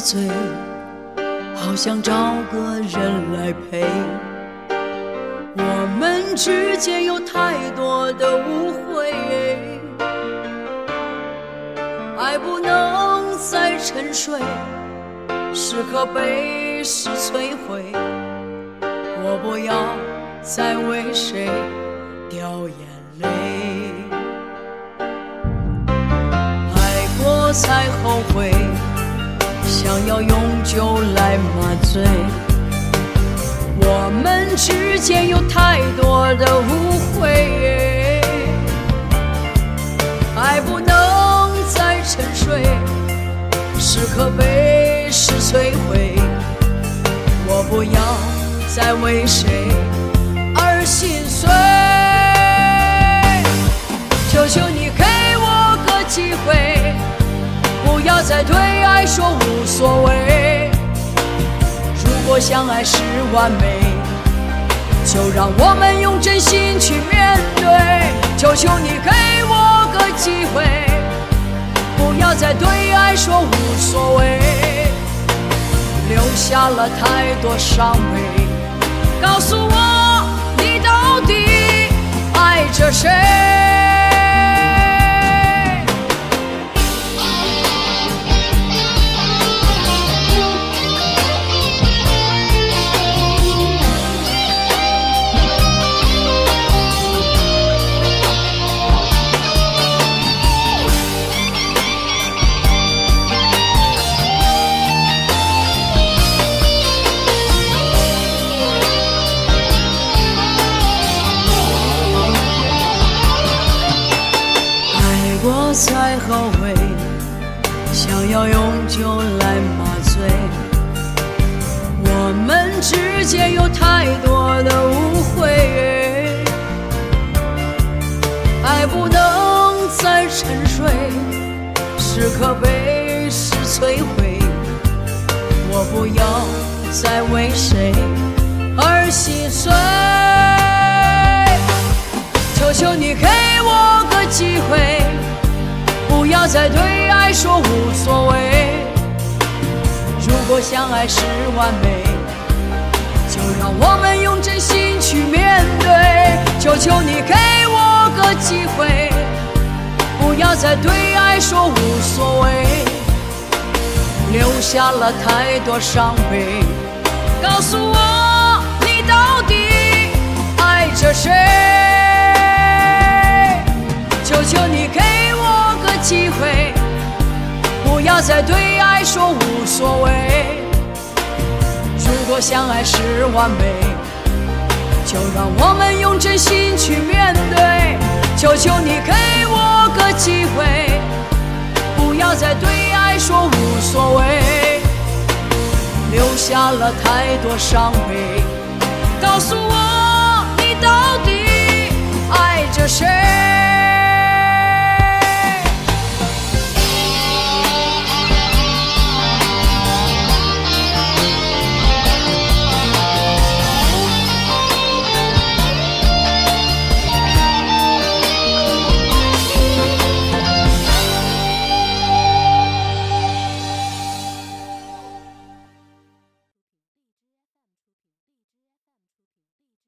醉，好想找个人来陪。我们之间有太多的误会，爱不能再沉睡，时刻被时摧毁。我不要再为谁掉眼泪，爱过才后悔，想要永久来麻醉。我们之间有太多的误会，爱不能再沉睡，是可悲是摧毁。我不要再为谁而心碎，求求你给我个机会，不要再对说无所谓。如果相爱是完美，就让我们用真心去面对。求求你给我个机会，不要再对爱说无所谓，留下了太多伤悲。告诉要用酒来麻醉。我们之间有太多的误会，爱不能再沉睡，时刻被时摧毁。我不要再为谁而心碎。求求你给我个机会，不要再对爱说无所谓。如果相爱是完美，就让我们用真心去面对。求求你给我个机会，不要再对爱说无所谓，留下了太多伤悲。告诉我，你到底爱着谁？求求你给机会，不要再对爱说无所谓。如果相爱是完美，就让我们用真心去面对。求求你给我个机会，不要再对爱说无所谓，留下了太多伤悲。告诉我，你到底爱着谁？